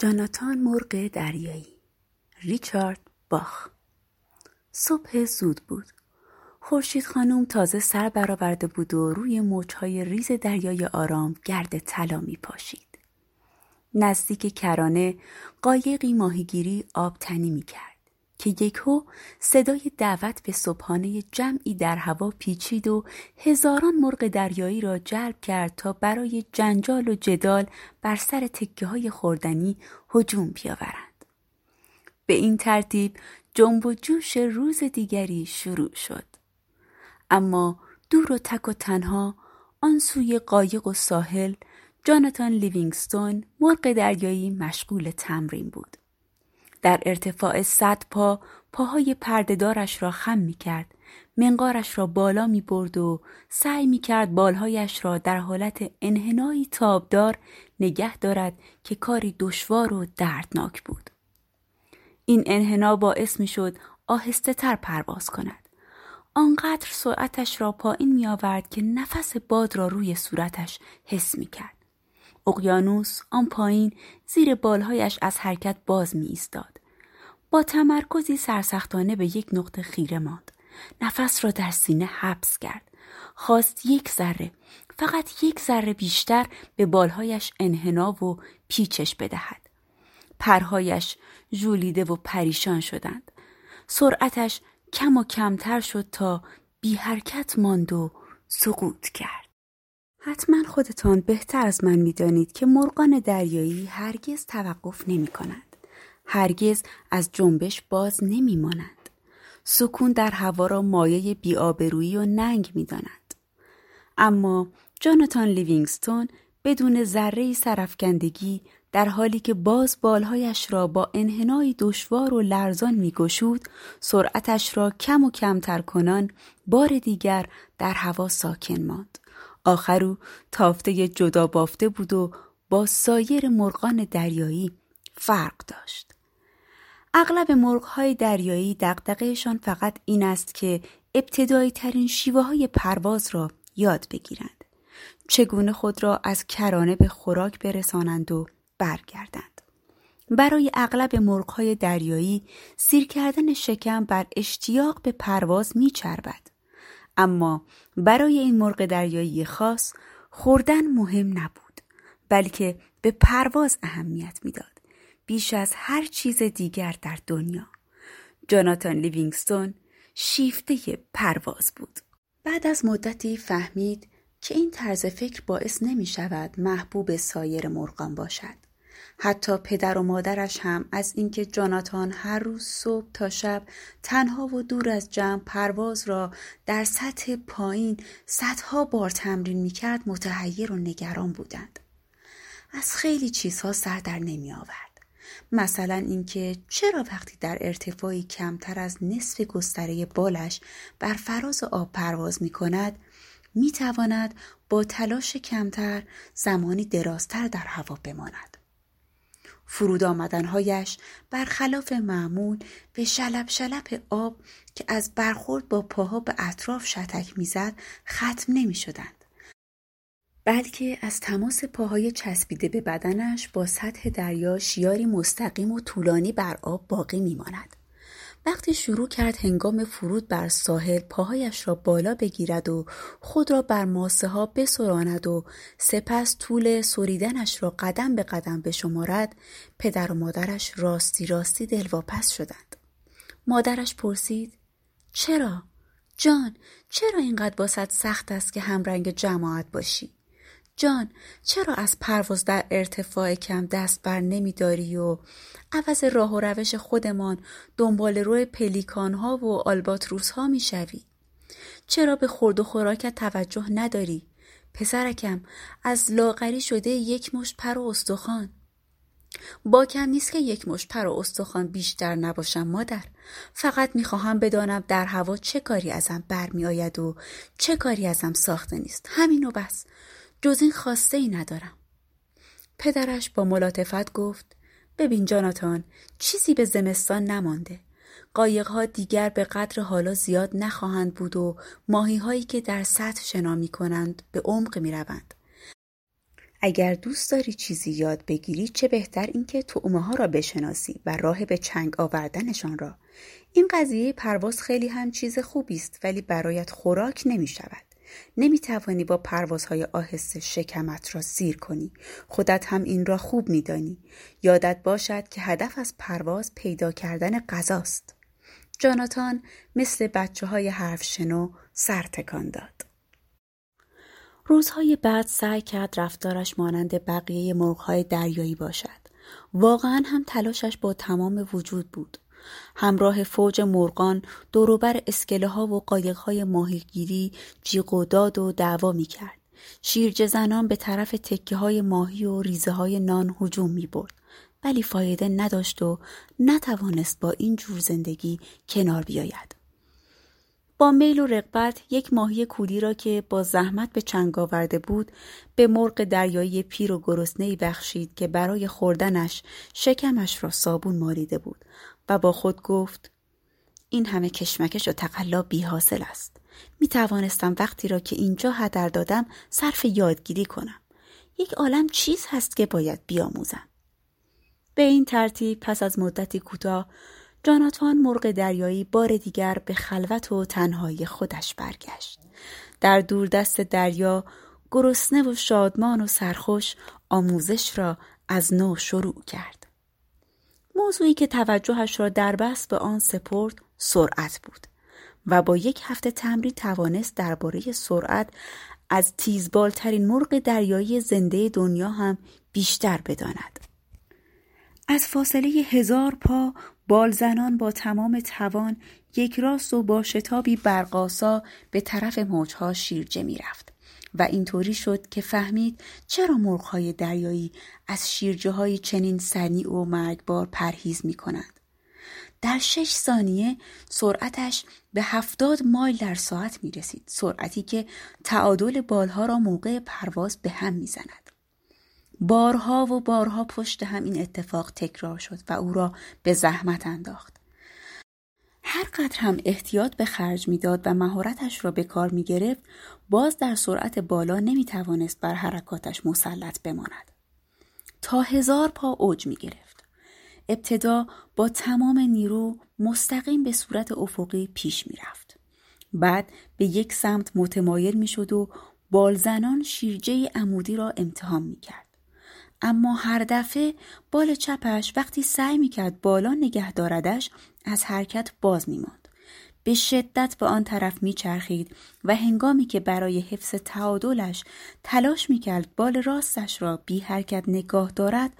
جاناتان مرغ دریایی. ریچارد باخ. صبح زود بود. خورشید خانم تازه سر برآورده بود و روی موجهای ریز دریای آرام گرد طلا می پاشید. نزدیک کرانه قایقی ماهیگیری آبتنی می کرد که یکهو صدای دعوت به صبحانه جمعی در هوا پیچید و هزاران مرغ دریایی را جلب کرد تا برای جنجال و جدال بر سر تکه های خوردنی هجوم بیاورند. به این ترتیب جنب و جوش روز دیگری شروع شد. اما دور و تک و تنها آن سوی قایق و ساحل جاناتان لیوینگستون مرغ دریایی مشغول تمرین بود. در ارتفاع صد پا پاهای پردهدارش را خم می کرد. منقارش را بالا می برد و سعی می کرد بالهایش را در حالت انحنایی تابدار نگه دارد که کاری دشوار و دردناک بود. این انحنا باعث می شد آهسته تر پرواز کند. آنقدر سرعتش را پایین می آورد که نفس باد را روی صورتش حس می کرد. اقیانوس آن پایین زیر بالهایش از حرکت باز می ایستاد. با تمرکزی سرسختانه به یک نقطه خیره ماند. نفس را در سینه حبس کرد. خواست یک ذره فقط یک ذره بیشتر به بالهایش انحنا و پیچش بدهد. پرهایش ژولیده و پریشان شدند. سرعتش کم و کمتر شد تا بی حرکت ماند و سقوط کرد. حتما خودتان بهتر از من می‌دانید که مرغان دریایی هرگز توقف نمی کند. هرگز از جنبش باز نمی مانند. سکون در هوا را مایه بیابرویی و ننگ می داند. اما جاناتان لیوینگستون بدون ذره سرفکندگی در حالی که باز بالهایش را با انحنای دشوار و لرزان میگشود سرعتش را کم و کمتر کنان بار دیگر در هوا ساکن ماند آخر او تافته جدا بافته بود و با سایر مرغان دریایی فرق داشت اغلب مرغهای دریایی دقدقهشان فقط این است که ابتدایی ترین شیوه های پرواز را یاد بگیرند چگونه خود را از کرانه به خوراک برسانند و برگردند. برای اغلب مرغهای دریایی سیر کردن شکم بر اشتیاق به پرواز میچربد. اما برای این مرغ دریایی خاص خوردن مهم نبود بلکه به پرواز اهمیت می‌داد. بیش از هر چیز دیگر در دنیا. جاناتان لیوینگستون شیفته پرواز بود. بعد از مدتی فهمید که این طرز فکر باعث نمی شود محبوب سایر مرغان باشد. حتی پدر و مادرش هم از اینکه جاناتان هر روز صبح تا شب تنها و دور از جمع پرواز را در سطح پایین صدها بار تمرین می‌کرد متحیر و نگران بودند از خیلی چیزها سر در نمی آورد. مثلا اینکه چرا وقتی در ارتفاعی کمتر از نصف گستره بالش بر فراز آب پرواز می کند می تواند با تلاش کمتر زمانی درازتر در هوا بماند. فرود آمدنهایش برخلاف معمول به شلب شلب آب که از برخورد با پاها به اطراف شتک می‌زد ختم نمی شدند. بلکه از تماس پاهای چسبیده به بدنش با سطح دریا شیاری مستقیم و طولانی بر آب باقی میماند. وقتی شروع کرد هنگام فرود بر ساحل پاهایش را بالا بگیرد و خود را بر ماسه ها بسراند و سپس طول سریدنش را قدم به قدم بشمارد پدر و مادرش راستی راستی دلواپس شدند. مادرش پرسید چرا؟ جان چرا اینقدر باست سخت است که همرنگ جماعت باشی؟ جان چرا از پرواز در ارتفاع کم دست بر نمیداری و عوض راه و روش خودمان دنبال روی پلیکان ها و آلباتروس ها می‌شوی؟ چرا به خورد و خوراکت توجه نداری؟ پسرکم از لاغری شده یک مشت پر و استخوان. با کم نیست که یک مشت پر و استخوان بیشتر نباشم مادر. فقط می‌خواهم بدانم در هوا چه کاری ازم برمیآید و چه کاری ازم ساخته نیست. همین و بس. جز این خواسته ای ندارم. پدرش با ملاتفت گفت ببین جاناتان چیزی به زمستان نمانده. قایقها دیگر به قدر حالا زیاد نخواهند بود و ماهی هایی که در سطح شنا می کنند به عمق می روند. اگر دوست داری چیزی یاد بگیری چه بهتر اینکه تعمه ها را بشناسی و راه به چنگ آوردنشان را این قضیه پرواز خیلی هم چیز خوبی است ولی برایت خوراک نمی شود نمی توانی با پروازهای آهسته شکمت را سیر کنی خودت هم این را خوب می دانی. یادت باشد که هدف از پرواز پیدا کردن غذاست جاناتان مثل بچه های حرف شنو سر تکان داد روزهای بعد سعی کرد رفتارش مانند بقیه مرغهای دریایی باشد. واقعا هم تلاشش با تمام وجود بود. همراه فوج مرغان دوروبر اسکله ها و قایق های ماهیگیری جیغ و داد و دعوا می کرد. شیرجه زنان به طرف تکه های ماهی و ریزه های نان هجوم می برد. ولی فایده نداشت و نتوانست با این جور زندگی کنار بیاید. با میل و رقبت یک ماهی کولی را که با زحمت به چنگ آورده بود به مرغ دریایی پیر و گرسنهای بخشید که برای خوردنش شکمش را صابون مالیده بود و با خود گفت این همه کشمکش و تقلا بی حاصل است. می توانستم وقتی را که اینجا هدر دادم صرف یادگیری کنم. یک عالم چیز هست که باید بیاموزم. به این ترتیب پس از مدتی کوتاه جاناتان مرغ دریایی بار دیگر به خلوت و تنهایی خودش برگشت. در دوردست دریا گرسنه و شادمان و سرخوش آموزش را از نو شروع کرد. موضوعی که توجهش را در بس به آن سپرد سرعت بود و با یک هفته تمرین توانست درباره سرعت از تیزبالترین مرغ دریایی زنده دنیا هم بیشتر بداند. از فاصله هزار پا بالزنان با تمام توان یک راست و با شتابی برقاسا به طرف موجها شیرجه می رفت. و اینطوری شد که فهمید چرا مرغهای دریایی از شیرجه های چنین سریع و مرگبار پرهیز می کنند. در شش ثانیه سرعتش به هفتاد مایل در ساعت می رسید. سرعتی که تعادل بالها را موقع پرواز به هم می زند. بارها و بارها پشت هم این اتفاق تکرار شد و او را به زحمت انداخت. هر قدر هم احتیاط به خرج می‌داد و مهارتش را به کار می گرفت باز در سرعت بالا نمی توانست بر حرکاتش مسلط بماند. تا هزار پا اوج می گرفت. ابتدا با تمام نیرو مستقیم به صورت افقی پیش می رفت. بعد به یک سمت متمایل می شد و بالزنان شیرجه عمودی را امتحان می کرد. اما هر دفعه بال چپش وقتی سعی می‌کرد بالا نگه داردش از حرکت باز میماند. به شدت به آن طرف میچرخید و هنگامی که برای حفظ تعادلش تلاش می‌کرد بال راستش را بی حرکت نگاه دارد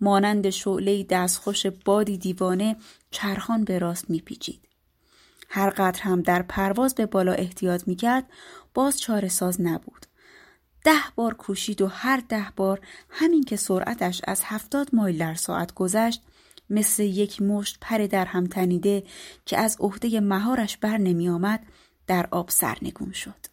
مانند شعله دستخوش بادی دیوانه چرخان به راست میپیچید. هر قدر هم در پرواز به بالا احتیاط می‌کرد باز چاره ساز نبود. ده بار کوشید و هر ده بار همین که سرعتش از هفتاد مایل در ساعت گذشت مثل یک مشت پر در هم تنیده که از عهده مهارش بر نمی آمد در آب سرنگون شد.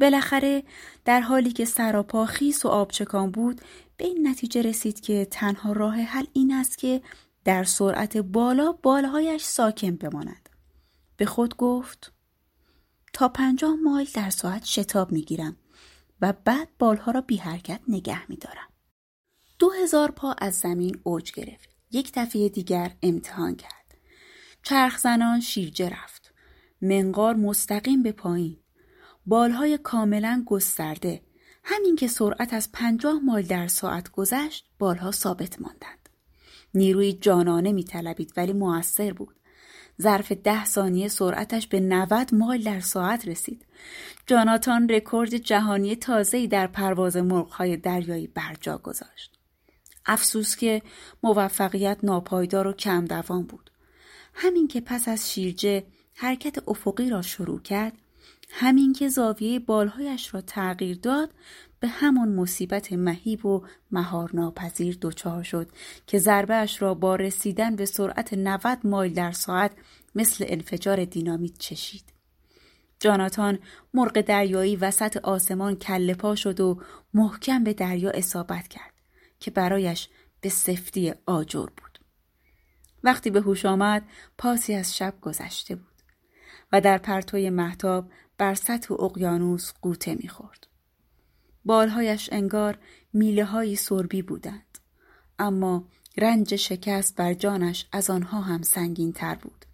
بالاخره در حالی که سراپا خیس و آبچکان بود به این نتیجه رسید که تنها راه حل این است که در سرعت بالا بالهایش ساکن بماند. به خود گفت تا پنجاه مایل در ساعت شتاب می‌گیرم و بعد بالها را بی حرکت نگه می دارم. دو هزار پا از زمین اوج گرفت. یک دفعه دیگر امتحان کرد. چرخ زنان شیرجه رفت. منقار مستقیم به پایین. بالهای کاملا گسترده. همین که سرعت از پنجاه مایل در ساعت گذشت بالها ثابت ماندند. نیروی جانانه می ولی موثر بود. ظرف ده ثانیه سرعتش به 90 مایل در ساعت رسید. جاناتان رکورد جهانی تازه‌ای در پرواز مرغهای دریایی برجا گذاشت. افسوس که موفقیت ناپایدار و کم دوام بود. همین که پس از شیرجه حرکت افقی را شروع کرد، همین که زاویه بالهایش را تغییر داد به همان مصیبت مهیب و مهار ناپذیر دچار شد که ضربهاش را با رسیدن به سرعت 90 مایل در ساعت مثل انفجار دینامیت چشید. جاناتان مرغ دریایی وسط آسمان کله پا شد و محکم به دریا اصابت کرد که برایش به سفتی آجر بود. وقتی به هوش آمد پاسی از شب گذشته بود و در پرتوی محتاب بر سطح اقیانوس قوطه می‌خورد. بالهایش انگار میله های سربی بودند اما رنج شکست بر جانش از آنها هم سنگین تر بود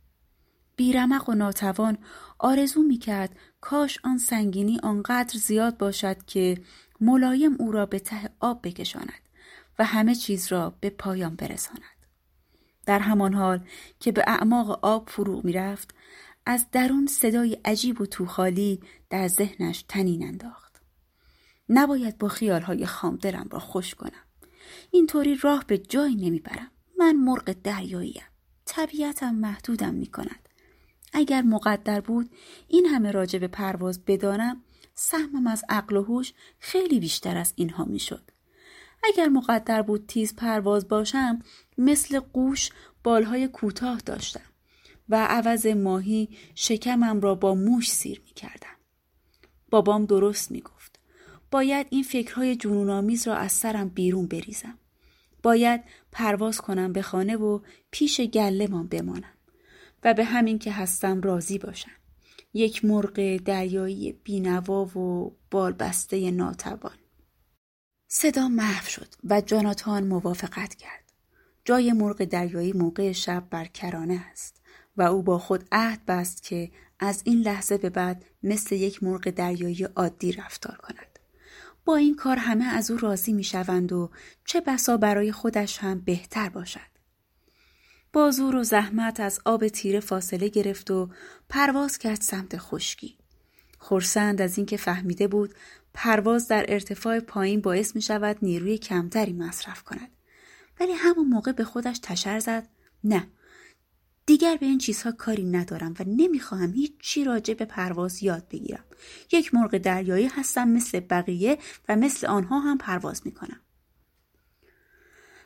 بیرمق و ناتوان آرزو می‌کرد کاش آن سنگینی آنقدر زیاد باشد که ملایم او را به ته آب بکشاند و همه چیز را به پایان برساند. در همان حال که به اعماق آب فروغ می‌رفت از درون صدای عجیب و توخالی در ذهنش تنین انداخت. نباید با خیالهای خام دلم را خوش کنم. اینطوری راه به جایی نمی‌برم. من مرغ دریاییم. طبیعتم محدودم می کند. اگر مقدر بود این همه راجع به پرواز بدانم سهمم از عقل و هوش خیلی بیشتر از اینها می‌شد. اگر مقدر بود تیز پرواز باشم مثل قوش بالهای کوتاه داشتم و عوض ماهی شکمم را با موش سیر می کردم. بابام درست می گفت. باید این فکرهای جنونآمیز را از سرم بیرون بریزم. باید پرواز کنم به خانه و پیش گلهمان بمانم و به همین که هستم راضی باشم. یک مرغ دریایی بینوا و بالبسته ناتوان. صدا محو شد و جاناتان موافقت کرد. جای مرغ دریایی موقع شب بر کرانه است و او با خود عهد بست که از این لحظه به بعد مثل یک مرغ دریایی عادی رفتار کند. با این کار همه از او راضی می شوند و چه بسا برای خودش هم بهتر باشد. با زور و زحمت از آب تیره فاصله گرفت و پرواز کرد سمت خشکی. خورسند از اینکه فهمیده بود پرواز در ارتفاع پایین باعث می شود نیروی کمتری مصرف کند. ولی همون موقع به خودش تشر زد نه دیگر به این چیزها کاری ندارم و نمی‌خواهم هیچ چی راجع به پرواز یاد بگیرم. یک مرغ دریایی هستم مثل بقیه و مثل آنها هم پرواز می‌کنم.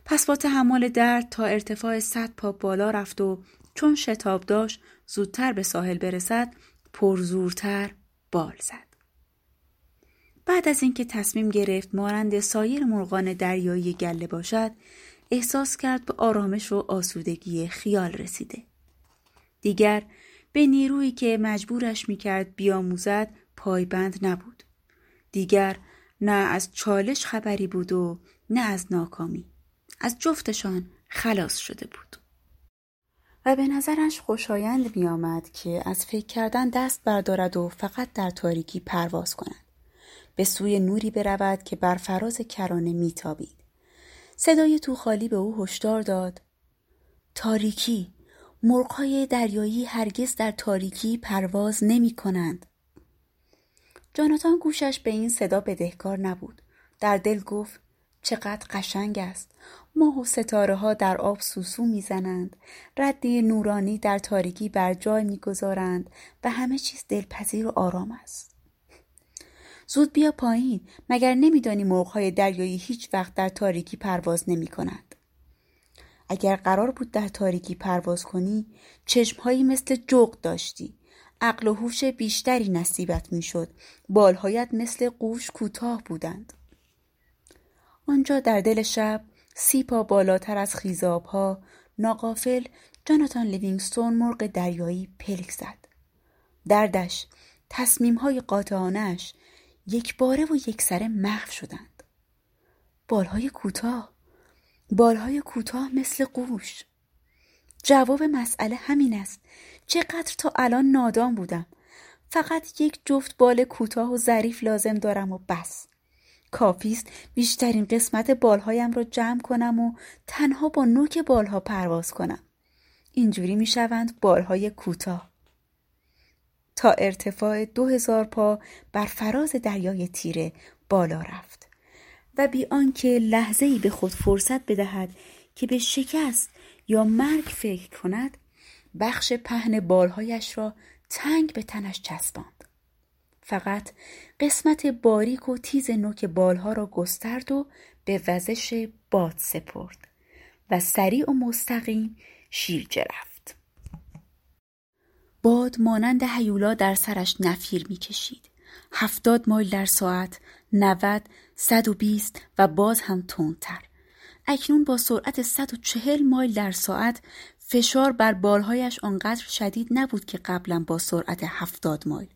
پس با تحمل درد تا ارتفاع صد پا بالا رفت و چون شتاب داشت زودتر به ساحل برسد پرزورتر بال زد. بعد از اینکه تصمیم گرفت مانند سایر مرغان دریایی گله باشد احساس کرد به آرامش و آسودگی خیال رسیده. دیگر به نیرویی که مجبورش می‌کرد بیاموزد پایبند نبود. دیگر نه از چالش خبری بود و نه از ناکامی. از جفتشان خلاص شده بود. و به نظرش خوشایند میآمد که از فکر کردن دست بردارد و فقط در تاریکی پرواز کند. به سوی نوری برود که بر فراز کرانه میتابید. صدای تو خالی به او هشدار داد. تاریکی مرغهای دریایی هرگز در تاریکی پرواز نمی کنند. جاناتان گوشش به این صدا بدهکار نبود. در دل گفت چقدر قشنگ است. ماه و ستاره ها در آب سوسو می‌زنند. ردی نورانی در تاریکی بر جای می‌گذارند و همه چیز دلپذیر و آرام است. زود بیا پایین مگر نمیدانی مرغهای دریایی هیچ وقت در تاریکی پرواز نمی کند. اگر قرار بود در تاریکی پرواز کنی چشمهایی مثل جغ داشتی. عقل و هوش بیشتری نصیبت می‌شد. بالهایت مثل قوش کوتاه بودند. آنجا در دل شب سی پا بالاتر از خیزابها ناقافل جاناتان لیوینگستون مرغ دریایی پلک زد. دردش تصمیمهای قاطعانش یک باره و یک سره محو شدند. بالهای کوتاه بالهای کوتاه مثل قوش. جواب مسئله همین است. چقدر تا الان نادان بودم. فقط یک جفت بال کوتاه و ظریف لازم دارم و بس. کافیست بیشترین قسمت بالهایم را جمع کنم و تنها با نوک بالها پرواز کنم. اینجوری می‌شوند بالهای کوتاه. تا ارتفاع دو هزار پا بر فراز دریای تیره بالا رفت و بی آنکه لحظه ای به خود فرصت بدهد که به شکست یا مرگ فکر کند بخش پهن بالهایش را تنگ به تنش چسباند. فقط قسمت باریک و تیز نوک بالها را گسترد و به وزش باد سپرد و سریع و مستقیم شیرجه رفت. باد مانند هیولا در سرش نفیر می‌کشید. هفتاد مایل در ساعت، نود، صد و بیست و باز هم تندتر. اکنون با سرعت صد و چهل مایل در ساعت فشار بر بالهایش آنقدر شدید نبود که قبلا با سرعت هفتاد مایل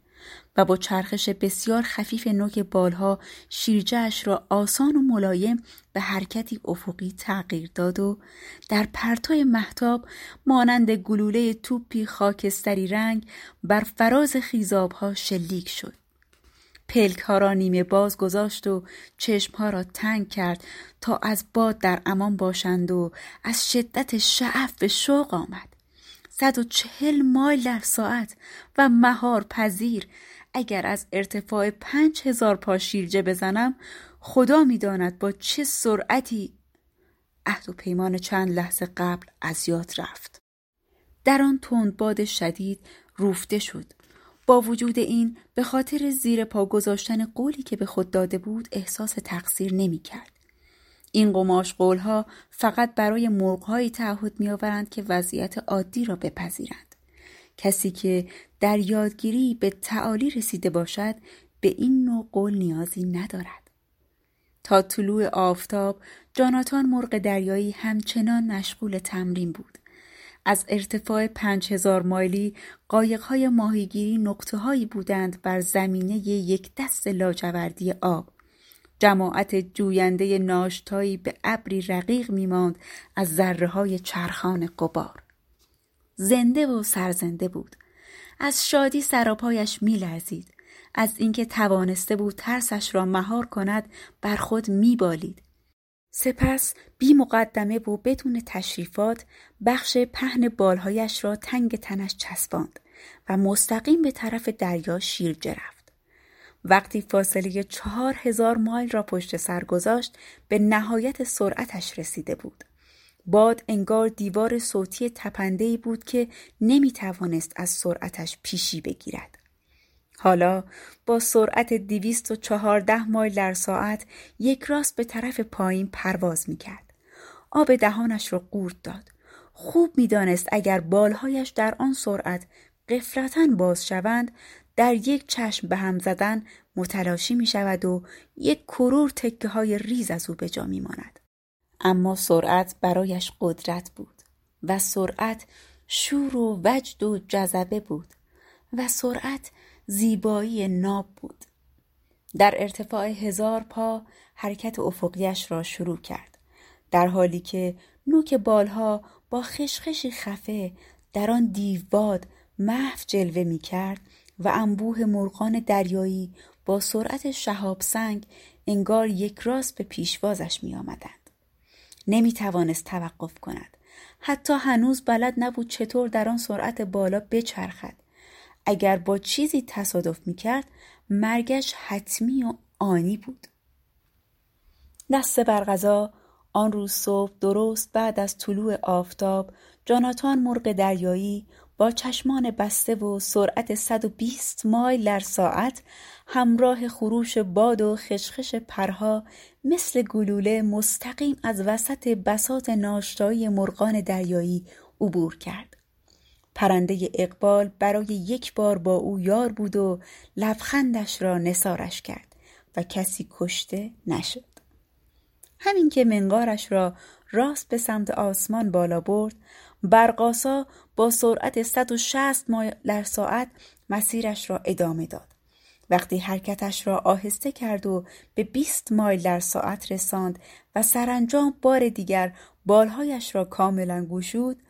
و با چرخش بسیار خفیف نوک بالها شیرجهش را آسان و ملایم به حرکتی افقی تغییر داد و در پرتای محتاب مانند گلوله توپی خاکستری رنگ بر فراز خیزابها شلیک شد. پلک ها را نیمه باز گذاشت و چشم ها را تنگ کرد تا از باد در امان باشند و از شدت شعف به شوق آمد. صد و چهل مایل در ساعت و مهار پذیر. اگر از ارتفاع پنج هزار پا شیرجه بزنم خدا می‌داند با چه سرعتی عهد و پیمان چند لحظه قبل از یاد رفت. در آن تند باد شدید روفته شد. با وجود این به خاطر زیر پا گذاشتن قولی که به خود داده بود احساس تقصیر نمی کرد. این قماش قولها فقط برای مرغهایی تعهد میآورند که وضعیت عادی را بپذیرند. کسی که در یادگیری به تعالی رسیده باشد به این نوع قول نیازی ندارد. تا طلوع آفتاب جاناتان مرغ دریایی همچنان مشغول تمرین بود. از ارتفاع پنج هزار مایلی قایقهای ماهیگیری نقطه بودند بر زمینه یک دست لاجوردی آب. جماعت جوینده ناشتایی به ابری رقیق میماند از ذره های چرخان قبار. زنده و سرزنده بود. از شادی سراپایش میلرزید. از اینکه توانسته بود ترسش را مهار کند بر خود میبالید. سپس بی مقدمه و بدون تشریفات بخش پهن بالهایش را تنگ تنش چسباند و مستقیم به طرف دریا شیرجه رفت. وقتی فاصله چهار هزار مایل را پشت سر گذاشت به نهایت سرعتش رسیده بود. باد انگار دیوار صوتی تپندهی بود که نمی توانست از سرعتش پیشی بگیرد. حالا با سرعت دیویست و چهارده مایل در ساعت یک راست به طرف پایین پرواز می کرد. آب دهانش را قورت داد. خوب می‌دانست اگر بالهایش در آن سرعت قفلتا باز شوند در یک چشم به هم زدن متلاشی می شود و یک کرور تکه های ریز از او به جا می ماند. اما سرعت برایش قدرت بود و سرعت شور و وجد و جذبه بود و سرعت زیبایی ناب بود در ارتفاع هزار پا حرکت افقیش را شروع کرد در حالی که نوک بالها با خشخشی خفه در آن دیوباد محو جلوه می کرد و انبوه مرغان دریایی با سرعت شهاب سنگ انگار یک راست به پیشوازش می آمدند. نمی توانست توقف کند. حتی هنوز بلد نبود چطور در آن سرعت بالا بچرخد. اگر با چیزی تصادف می کرد مرگش حتمی و آنی بود. دست برغذا آن روز صبح درست بعد از طلوع آفتاب جاناتان مرغ دریایی با چشمان بسته و سرعت 120 مایل در ساعت همراه خروش باد و خشخش پرها مثل گلوله مستقیم از وسط بسات ناشتایی مرغان دریایی عبور کرد. پرنده اقبال برای یک بار با او یار بود و لبخندش را نسارش کرد و کسی کشته نشد. همین که منقارش را راست به سمت آسمان بالا برد برقاسا با سرعت 160 مایل در ساعت مسیرش را ادامه داد. وقتی حرکتش را آهسته کرد و به 20 مایل در ساعت رساند و سرانجام بار دیگر بالهایش را کاملا گشود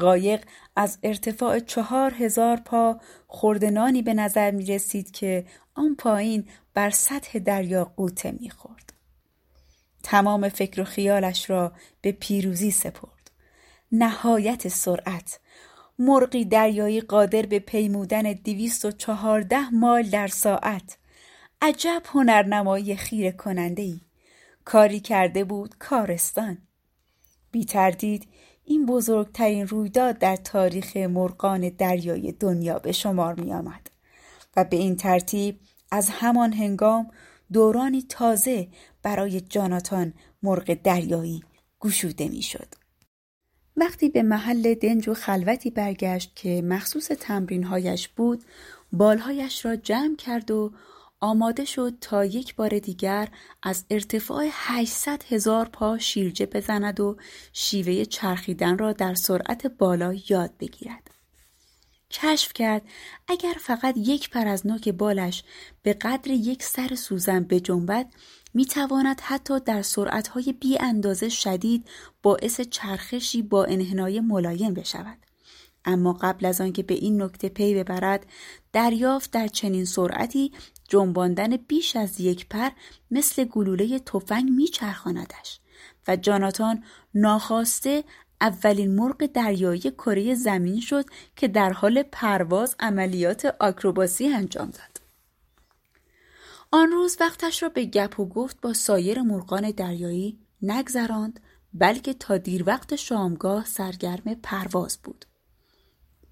قایق از ارتفاع چهار هزار پا خوردنانی به نظر می رسید که آن پایین بر سطح دریا قوطه می خورد. تمام فکر و خیالش را به پیروزی سپرد. نهایت سرعت مرغی دریایی قادر به پیمودن دویست و چهارده مایل در ساعت عجب هنرنمایی خیره کننده ای. کاری کرده بود کارستان. بی تردید این بزرگترین رویداد در تاریخ مرغان دریای دنیا به شمار می آمد و به این ترتیب از همان هنگام دورانی تازه برای جاناتان مرغ دریایی گشوده می شد. وقتی به محل دنج و خلوتی برگشت که مخصوص تمرینهایش بود بالهایش را جمع کرد و آماده شد تا یک بار دیگر از ارتفاع 800 هزار پا شیرجه بزند و شیوه چرخیدن را در سرعت بالا یاد بگیرد. کشف کرد اگر فقط یک پر از نوک بالش به قدر یک سر سوزن بجنبد می‌تواند حتی در سرعتهای بی اندازه شدید باعث چرخشی با انحنای ملایم بشود. اما قبل از آنکه به این نکته پی ببرد دریافت در چنین سرعتی جنباندن بیش از یک پر مثل گلوله تفنگ میچرخاندش و جاناتان ناخواسته اولین مرغ دریایی کره زمین شد که در حال پرواز عملیات آکروباسی انجام داد. آن روز وقتش را به گپ و گفت با سایر مرغان دریایی نگذراند بلکه تا دیر وقت شامگاه سرگرم پرواز بود.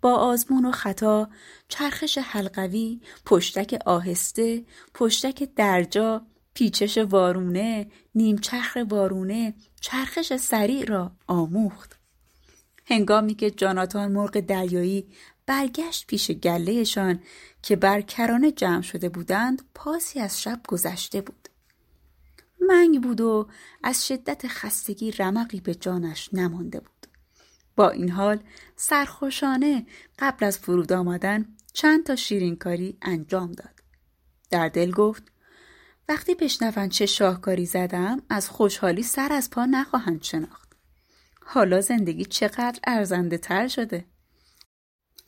با آزمون و خطا، چرخش حلقوی، پشتک آهسته، پشتک درجا، پیچش وارونه، نیمچرخ وارونه، چرخش سریع را آموخت. هنگامی که جاناتان مرغ دریایی برگشت پیش گلهشان که بر کرانه جمع شده بودند پاسی از شب گذشته بود. منگ بود و از شدت خستگی رمقی به جانش نمانده بود. با این حال سرخوشانه قبل از فرود آمدن چند تا شیرینکاری انجام داد. در دل گفت وقتی بشنوند چه شاهکاری زدم از خوشحالی سر از پا نخواهند شناخت. حالا زندگی چقدر ارزنده تر شده.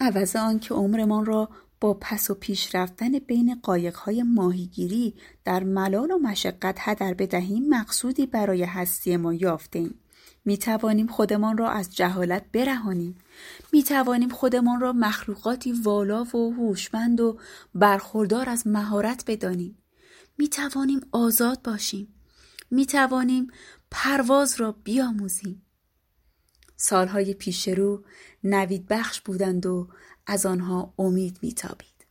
عوض آنکه عمرمان را با پس و پیش رفتن بین قایقهای ماهیگیری در ملال و مشقت هدر بدهیم مقصودی برای هستی ما یافتیم. می توانیم خودمان را از جهالت برهانیم. می توانیم خودمان را مخلوقاتی والا و هوشمند و برخوردار از مهارت بدانیم. می توانیم آزاد باشیم. می توانیم پرواز را بیاموزیم. سالهای پیش رو نوید بخش بودند و از آنها امید میتابید.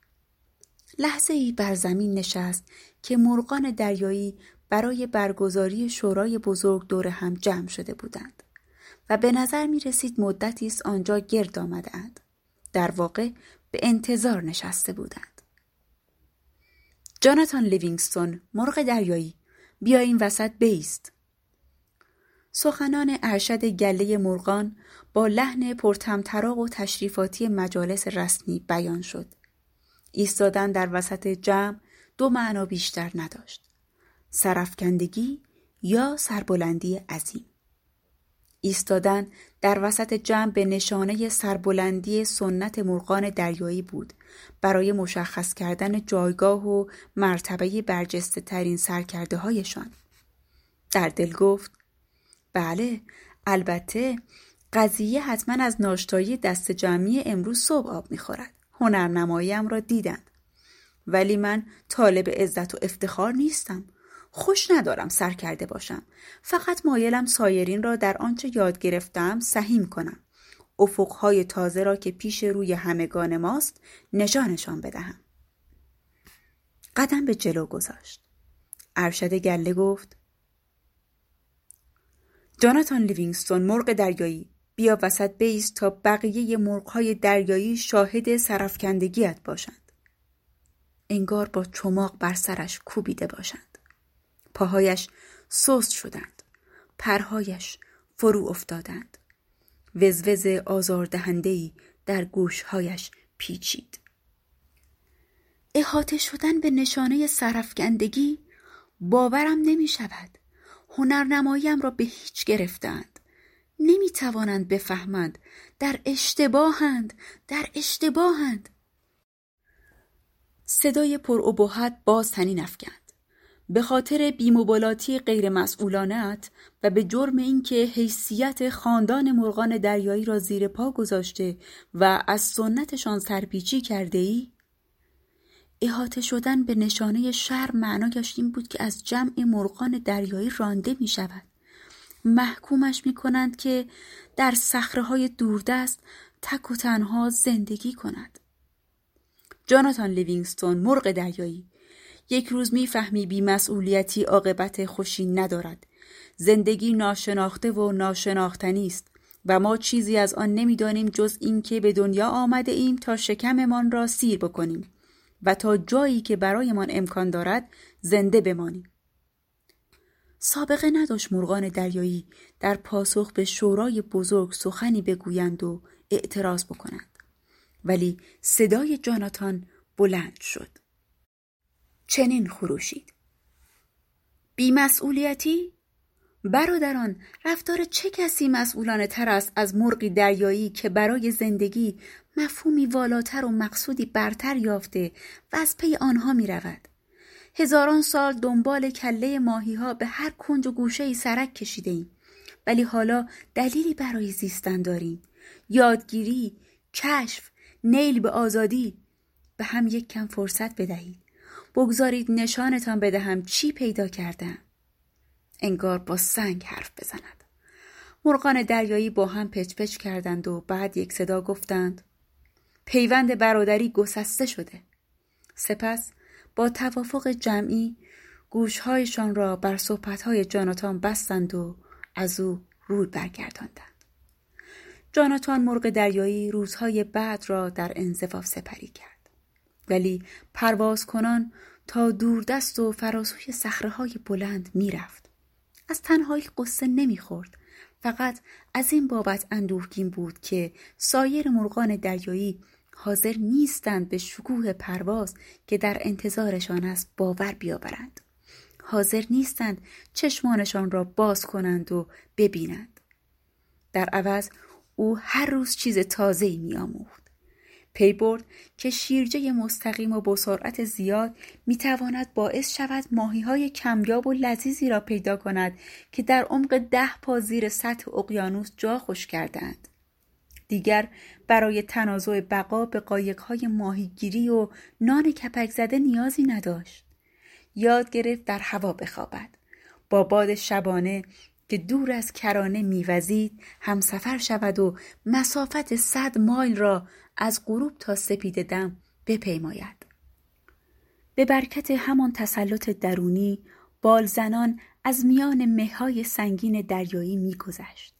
لحظه ای بر زمین نشست که مرغان دریایی برای برگزاری شورای بزرگ دور هم جمع شده بودند و به نظر می رسید مدتی است آنجا گرد آمدند. در واقع به انتظار نشسته بودند. جاناتان لیوینگستون مرغ دریایی بیا این وسط بیست. سخنان ارشد گله مرغان با لحن پرتمطراق و تشریفاتی مجالس رسمی بیان شد. ایستادن در وسط جمع دو معنا بیشتر نداشت. سرفکندگی یا سربلندی عظیم ایستادن در وسط جمع به نشانه سربلندی سنت مرغان دریایی بود برای مشخص کردن جایگاه و مرتبه برجسته ترین سرکرده هایشان. در دل گفت بله البته قضیه حتما از ناشتایی دست جمعی امروز صبح آب می‌خورد. هنرنماییم را دیدند. ولی من طالب عزت و افتخار نیستم. خوش ندارم سر کرده باشم فقط مایلم سایرین را در آنچه یاد گرفتم سهیم کنم افقهای تازه را که پیش روی همگان ماست نشانشان بدهم قدم به جلو گذاشت ارشد گله گفت جاناتان لیوینگستون مرغ دریایی بیا وسط بیست تا بقیه مرغهای دریایی شاهد سرفکندگیت باشند انگار با چماق بر سرش کوبیده باشند پاهایش سست شدند. پرهایش فرو افتادند. وزوز آزاردهندهی در گوشهایش پیچید. احاطه شدن به نشانه سرفگندگی باورم نمی شود. هنرنماییم را به هیچ گرفتند. نمی توانند بفهمند. در اشتباهند. در اشتباهند. صدای پر باز تنین افکند. به خاطر بیمبالاتی غیرمسئولانت و به جرم اینکه حیثیت خاندان مرغان دریایی را زیر پا گذاشته و از سنتشان سرپیچی کرده ای؟ احاطه شدن به نشانه شر معنایش این بود که از جمع مرغان دریایی رانده می شود. محکومش می کنند که در سخره های دوردست تک و تنها زندگی کند. جاناتان لیوینگستون مرغ دریایی یک روز می‌فهمی بیمسئولیتی عاقبت خوشی ندارد زندگی ناشناخته و ناشناختنی است و ما چیزی از آن نمی‌دانیم جز اینکه به دنیا آمده ایم تا شکممان را سیر بکنیم و تا جایی که برایمان امکان دارد زنده بمانیم. سابقه نداشت مرغان دریایی در پاسخ به شورای بزرگ سخنی بگویند و اعتراض بکنند. ولی صدای جاناتان بلند شد. چنین خروشید. بیمسئولیتی؟ برادران رفتار چه کسی مسئولانه تر است از مرغی دریایی که برای زندگی مفهومی والاتر و مقصودی برتر یافته و از پی آنها می رود. هزاران سال دنبال کله ماهی ها به هر کنج و گوشه سرک کشیده ایم. ولی حالا دلیلی برای زیستن داریم. یادگیری، کشف، نیل به آزادی به هم یک کم فرصت بدهید. بگذارید نشانتان بدهم چی پیدا کردم. انگار با سنگ حرف بزند. مرغان دریایی با هم پچ پچ کردند و بعد یک صدا گفتند پیوند برادری گسسته شده. سپس با توافق جمعی گوشهایشان را بر صحبتهای جاناتان بستند و از او روی برگرداندند. جاناتان مرغ دریایی روزهای بعد را در انزفاف سپری کرد. ولی پرواز کنان تا دوردست و فراسوی سخره های بلند می‌رفت. از تنهایی قصه نمی‌خورد. فقط از این بابت اندوهگین بود که سایر مرغان دریایی حاضر نیستند به شکوه پرواز که در انتظارشان است باور بیاورند. حاضر نیستند چشمانشان را باز کنند و ببینند. در عوض او هر روز چیز تازه‌ای میآموخت. پی برد که شیرجه مستقیم و با سرعت زیاد می تواند باعث شود ماهی های کمیاب و لذیذی را پیدا کند که در عمق ده پا زیر سطح اقیانوس جا خوش کردند. دیگر برای تنازع بقا به قایقهای ماهیگیری و نان کپک زده نیازی نداشت. یاد گرفت در هوا بخوابد. با باد شبانه که دور از کرانه میوزید همسفر شود و مسافت صد مایل را از غروب تا سپید دم بپیماید. به برکت همان تسلط درونی بالزنان از میان مههای سنگین دریایی میگذشت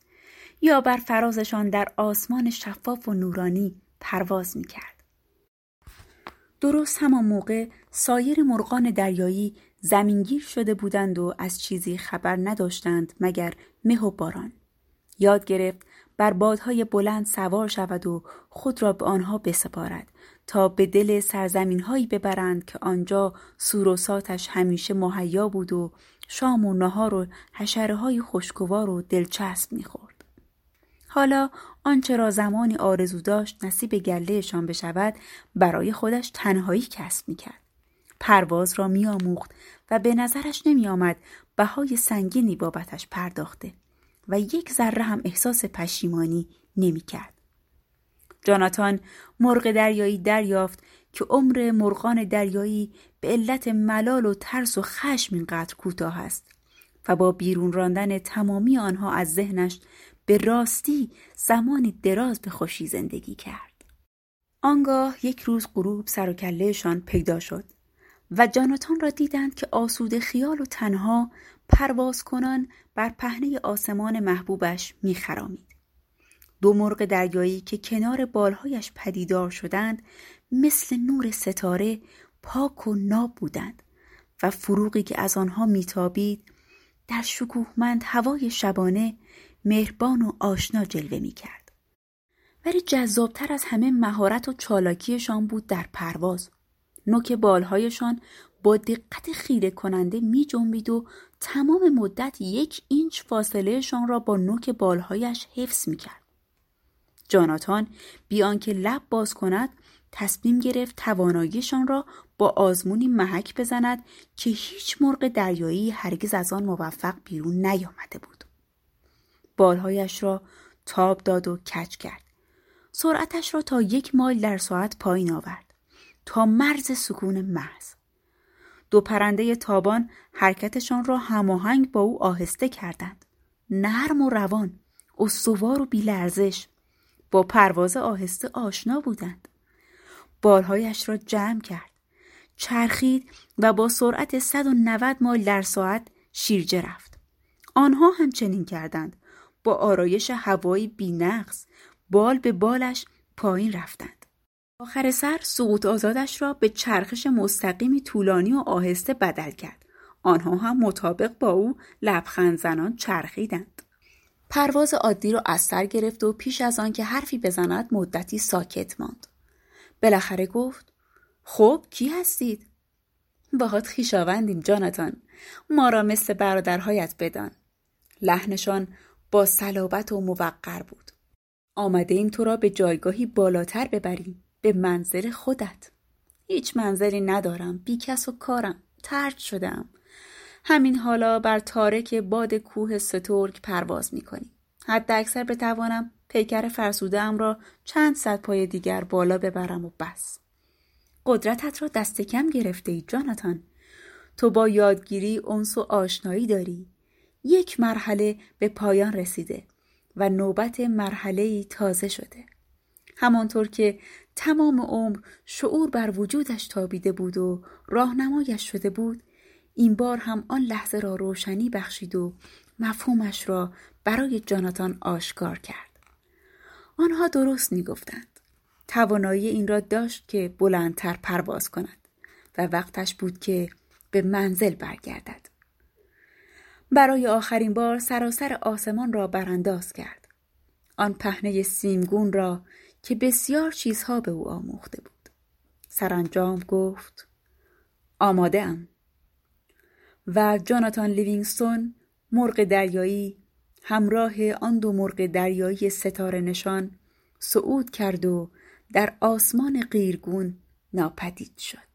یا بر فرازشان در آسمان شفاف و نورانی پرواز می‌کرد. درست همان موقع سایر مرغان دریایی زمینگیر شده بودند و از چیزی خبر نداشتند مگر مه و باران. یاد گرفت بر بادهای بلند سوار شود و خود را به آنها بسپارد تا به دل سرزمین هایی ببرند که آنجا سوروساتش همیشه مهیا بود و شام و نهار و حشره های خوشگوار و دلچسب می‌خورد. حالا آنچه را زمانی آرزو داشت نصیب گلهشان بشود برای خودش تنهایی کسب می‌کرد. پرواز را میآموخت و به نظرش نمیآمد بهای سنگینی بابتش پرداخته. و یک ذره هم احساس پشیمانی نمی‌کرد. جاناتان مرغ دریایی دریافت که عمر مرغان دریایی به علت ملال و ترس و خشم اینقدر کوتاه است و با بیرون راندن تمامی آنها از ذهنش به راستی زمانی دراز به خوشی زندگی کرد. آنگاه یک روز غروب سر و کلهشان پیدا شد و جاناتان را دیدند که آسود خیال و تنها پرواز کنان بر پهنه آسمان محبوبش میخرامید. دو مرغ دریایی که کنار بالهایش پدیدار شدند مثل نور ستاره پاک و ناب بودند و فروغی که از آنها میتابید در شکوهمند هوای شبانه مهربان و آشنا جلوه می‌کرد. ولی جذابتر از همه مهارت و چالاکیشان بود در پرواز. نوک بالهایشان با دقت خیره کننده می جنبید و تمام مدت یک اینچ فاصلهشان را با نوک بالهایش حفظ می کرد. جاناتان بیان که لب باز کند تصمیم گرفت تواناییشان را با آزمونی محک بزند که هیچ مرغ دریایی هرگز از آن موفق بیرون نیامده بود. بالهایش را تاب داد و کج کرد. سرعتش را تا یک مایل در ساعت پایین آورد. تا مرز سکون محض. دو پرنده تابان حرکتشان را هماهنگ با او آهسته کردند. نرم و روان استوار و بیلرزش. با پرواز آهسته آشنا بودند. بالهایش را جمع کرد. چرخید و با سرعت 190 مایل در ساعت شیرجه رفت. آنها هم چنین کردند. با آرایش هوایی بینقص بال به بالش پایین رفتند آخر سر سقوط آزادش را به چرخش مستقیمی طولانی و آهسته بدل کرد. آنها هم مطابق با او لبخند زنان چرخیدند. پرواز عادی را از سر گرفت و پیش از آن که حرفی بزند مدتی ساکت ماند. بالاخره گفت خب کی هستید باهات خیشاوندیم جاناتان ما را مثل برادرهایت بدان لحنشان با صلابت و موقر بود. آمده ایم تو را به جایگاهی بالاتر ببریم. به منزل خودت. هیچ منزلی ندارم. بیکس و کارم. ترک شدم. همین حالا بر تارک باد کوه سترگ پرواز می کنیم حد اکثر بتوانم پیکر فرسوده را چند صد پای دیگر بالا ببرم و بس. قدرتت را دست کم گرفته ای جاناتان. تو با یادگیری انس و آشنایی داری. یک مرحله به پایان رسیده و نوبت مرحله تازه شده. همانطور که تمام عمر شعور بر وجودش تابیده بود و راهنمایش شده بود این بار هم آن لحظه را روشنی بخشید و مفهومش را برای جاناتان آشکار کرد. آنها درست می‌گفتند. توانایی این را داشت که بلندتر پرواز کند و وقتش بود که به منزل برگردد. برای آخرین بار سراسر آسمان را برانداز کرد. آن پهنه سیمگون را که بسیار چیزها به او آموخته بود. سرانجام گفت آماده ام و جاناتان لیوینگستون مرغ دریایی همراه آن دو مرغ دریایی ستاره نشان صعود کرد و در آسمان غیرگون ناپدید شد.